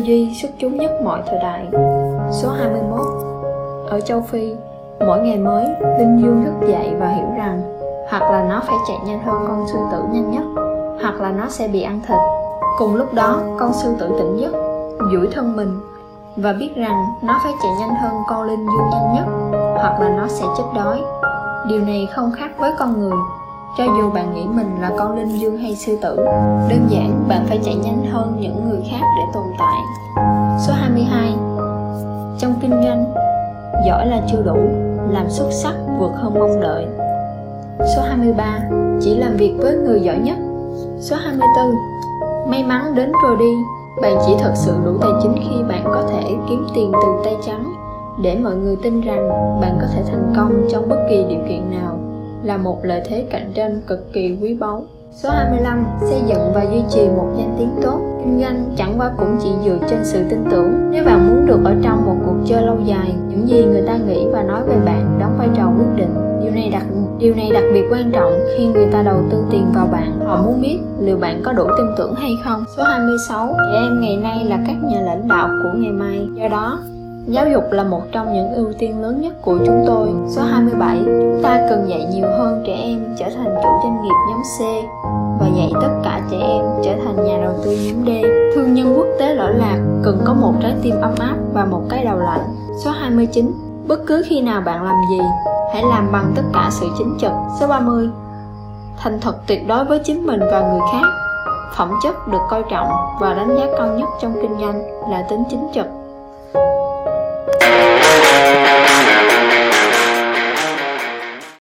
duy xuất chúng nhất mọi thời đại. Số 21 Ở châu Phi, mỗi ngày mới, Linh Dương thức dậy và hiểu rằng hoặc là nó phải chạy nhanh hơn con sư tử nhanh nhất, hoặc là nó sẽ bị ăn thịt. Cùng lúc đó, con sư tử tỉnh giấc, duỗi thân mình và biết rằng nó phải chạy nhanh hơn con linh dương nhanh nhất, hoặc là nó sẽ chết đói. Điều này không khác với con người, cho dù bạn nghĩ mình là con linh dương hay sư tử, đơn giản bạn phải chạy nhanh hơn những người khác để tồn tại. Số 22 Trong kinh doanh, giỏi là chưa đủ, làm xuất sắc vượt hơn mong đợi. Số 23 Chỉ làm việc với người giỏi nhất. Số 24 May mắn đến rồi đi, bạn chỉ thật sự đủ tài chính khi bạn có thể kiếm tiền từ tay trắng để mọi người tin rằng bạn có thể thành công trong bất kỳ điều kiện nào là một lợi thế cạnh tranh cực kỳ quý báu. Số 25. Xây dựng và duy trì một danh tiếng tốt. Kinh doanh chẳng qua cũng chỉ dựa trên sự tin tưởng. Nếu bạn muốn được ở trong một cuộc chơi lâu dài, những gì người ta nghĩ và nói về bạn đóng vai trò quyết định. Điều này đặc điều này đặc biệt quan trọng khi người ta đầu tư tiền vào bạn. Họ muốn biết liệu bạn có đủ tin tưởng hay không. Số 26. Trẻ em ngày nay là các nhà lãnh đạo của ngày mai. Do đó, Giáo dục là một trong những ưu tiên lớn nhất của chúng tôi. Số 27, chúng ta cần dạy nhiều hơn trẻ em trở thành chủ doanh nghiệp nhóm C và dạy tất cả trẻ em trở thành nhà đầu tư nhóm D. Thương nhân quốc tế lỗi lạc cần có một trái tim ấm áp và một cái đầu lạnh. Số 29, bất cứ khi nào bạn làm gì, hãy làm bằng tất cả sự chính trực. Số 30, thành thật tuyệt đối với chính mình và người khác. Phẩm chất được coi trọng và đánh giá cao nhất trong kinh doanh là tính chính trực.